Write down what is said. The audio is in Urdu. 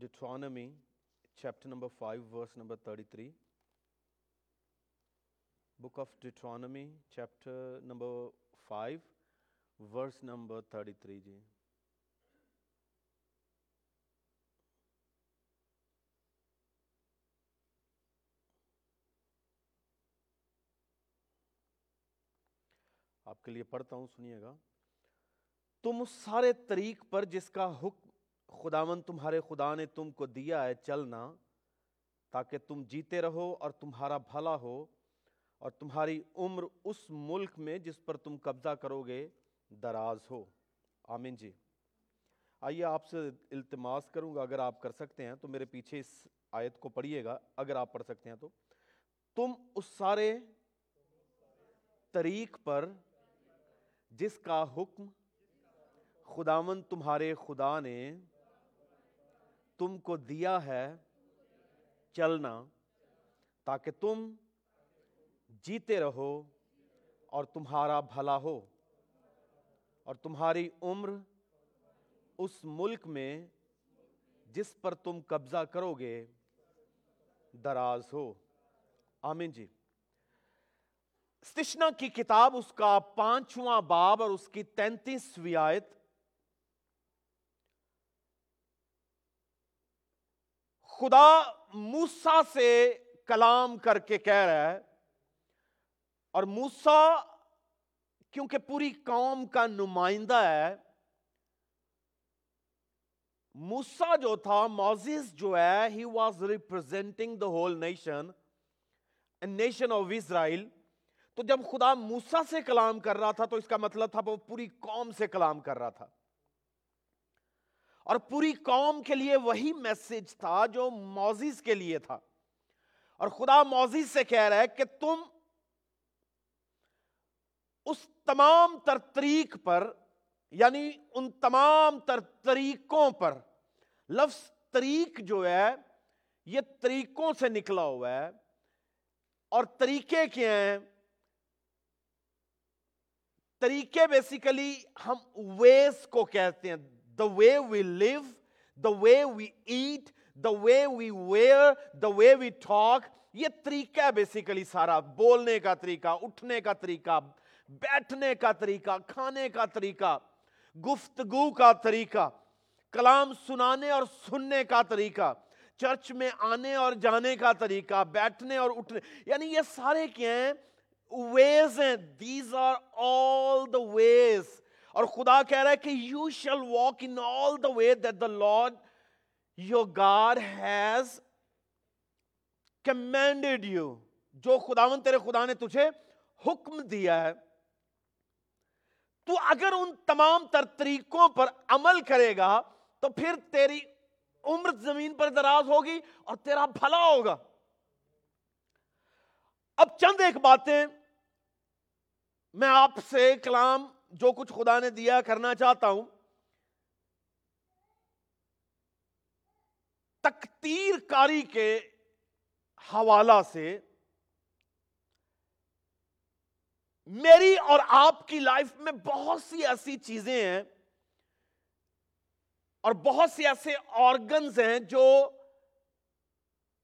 Deuteronomy chapter number 5, verse number 33. Book of Deuteronomy, chapter number 5, verse number خداون تمہارے خدا نے تم کو دیا ہے، چلنا تاکہ تم جیتے رہو اور تمہارا بھلا ہو اور تمہاری عمر اس ملک میں جس پر تم قبضہ کرو گے دراز ہو۔ آمین جی۔ آئیے آپ سے التماس کروں گا، اگر آپ کر سکتے ہیں تو میرے پیچھے اس آیت کو پڑھیے گا، اگر آپ پڑھ سکتے ہیں تو۔ تم اس سارے طریق پر جس کا حکم خداون تمہارے خدا نے تم کو دیا ہے چلنا تاکہ تم جیتے رہو اور تمہارا بھلا ہو اور تمہاری عمر اس ملک میں جس پر تم قبضہ کرو گے دراز ہو۔ آمین جی۔ استشنا کی کتاب، اس کا پانچواں باب اور اس کی تینتیسویں آیت خدا موسا سے کلام کر کے کہہ رہا ہے، اور موسا کیونکہ پوری قوم کا نمائندہ ہے موسا جو تھا موزز جو ہے he was representing the whole nation nation of Israel تو جب خدا موسا سے کلام کر رہا تھا، تو اس کا مطلب تھا وہ پوری قوم سے کلام کر رہا تھا۔ اور پوری قوم کے لیے وہی میسج تھا جو موزیز کے لیے تھا۔ اور خدا موزیز سے کہہ رہا ہے کہ تم اس تمام تر طریق پر یعنی ان تمام تر طریقوں پر، لفظ طریق جو ہے، یہ طریقوں سے نکلا ہوا ہے۔ اور طریقے کیا ہیں؟ طریقے بیسیکلی ہم ویس کو کہتے ہیں۔ the way we live, the way we eat, the way we wear the way we talk یہ طریقہ بیسیکلی سارا بولنے کا طریقہ اٹھنے کا طریقہ بیٹھنے کا طریقہ کھانے کا طریقہ گفتگو کا طریقہ کلام سنانے اور سننے کا طریقہ چرچ میں آنے اور جانے کا طریقہ بیٹھنے اور اٹھنے یعنی یہ سارے کیا ہیں؟ ویز ہیں these are all the ways اور خدا کہہ رہا ہے کہ you shall walk in all the way that the Lord your God has commanded you جو خداون تیرے خدا نے تجھے حکم دیا ہے، تو اگر ان تمام تر طریقوں پر عمل کرے گا، تو پھر تیری عمر زمین پر دراز ہوگی اور تیرا بھلا ہوگا۔ اب چند ایک باتیں میں آپ سے کلام جو کچھ خدا نے دیا کرنا چاہتا ہوں تکتیر کاری کے حوالہ سے میری اور آپ کی لائف میں بہت سی ایسی چیزیں ہیں اور بہت سی ایسے آرگنز ہیں جو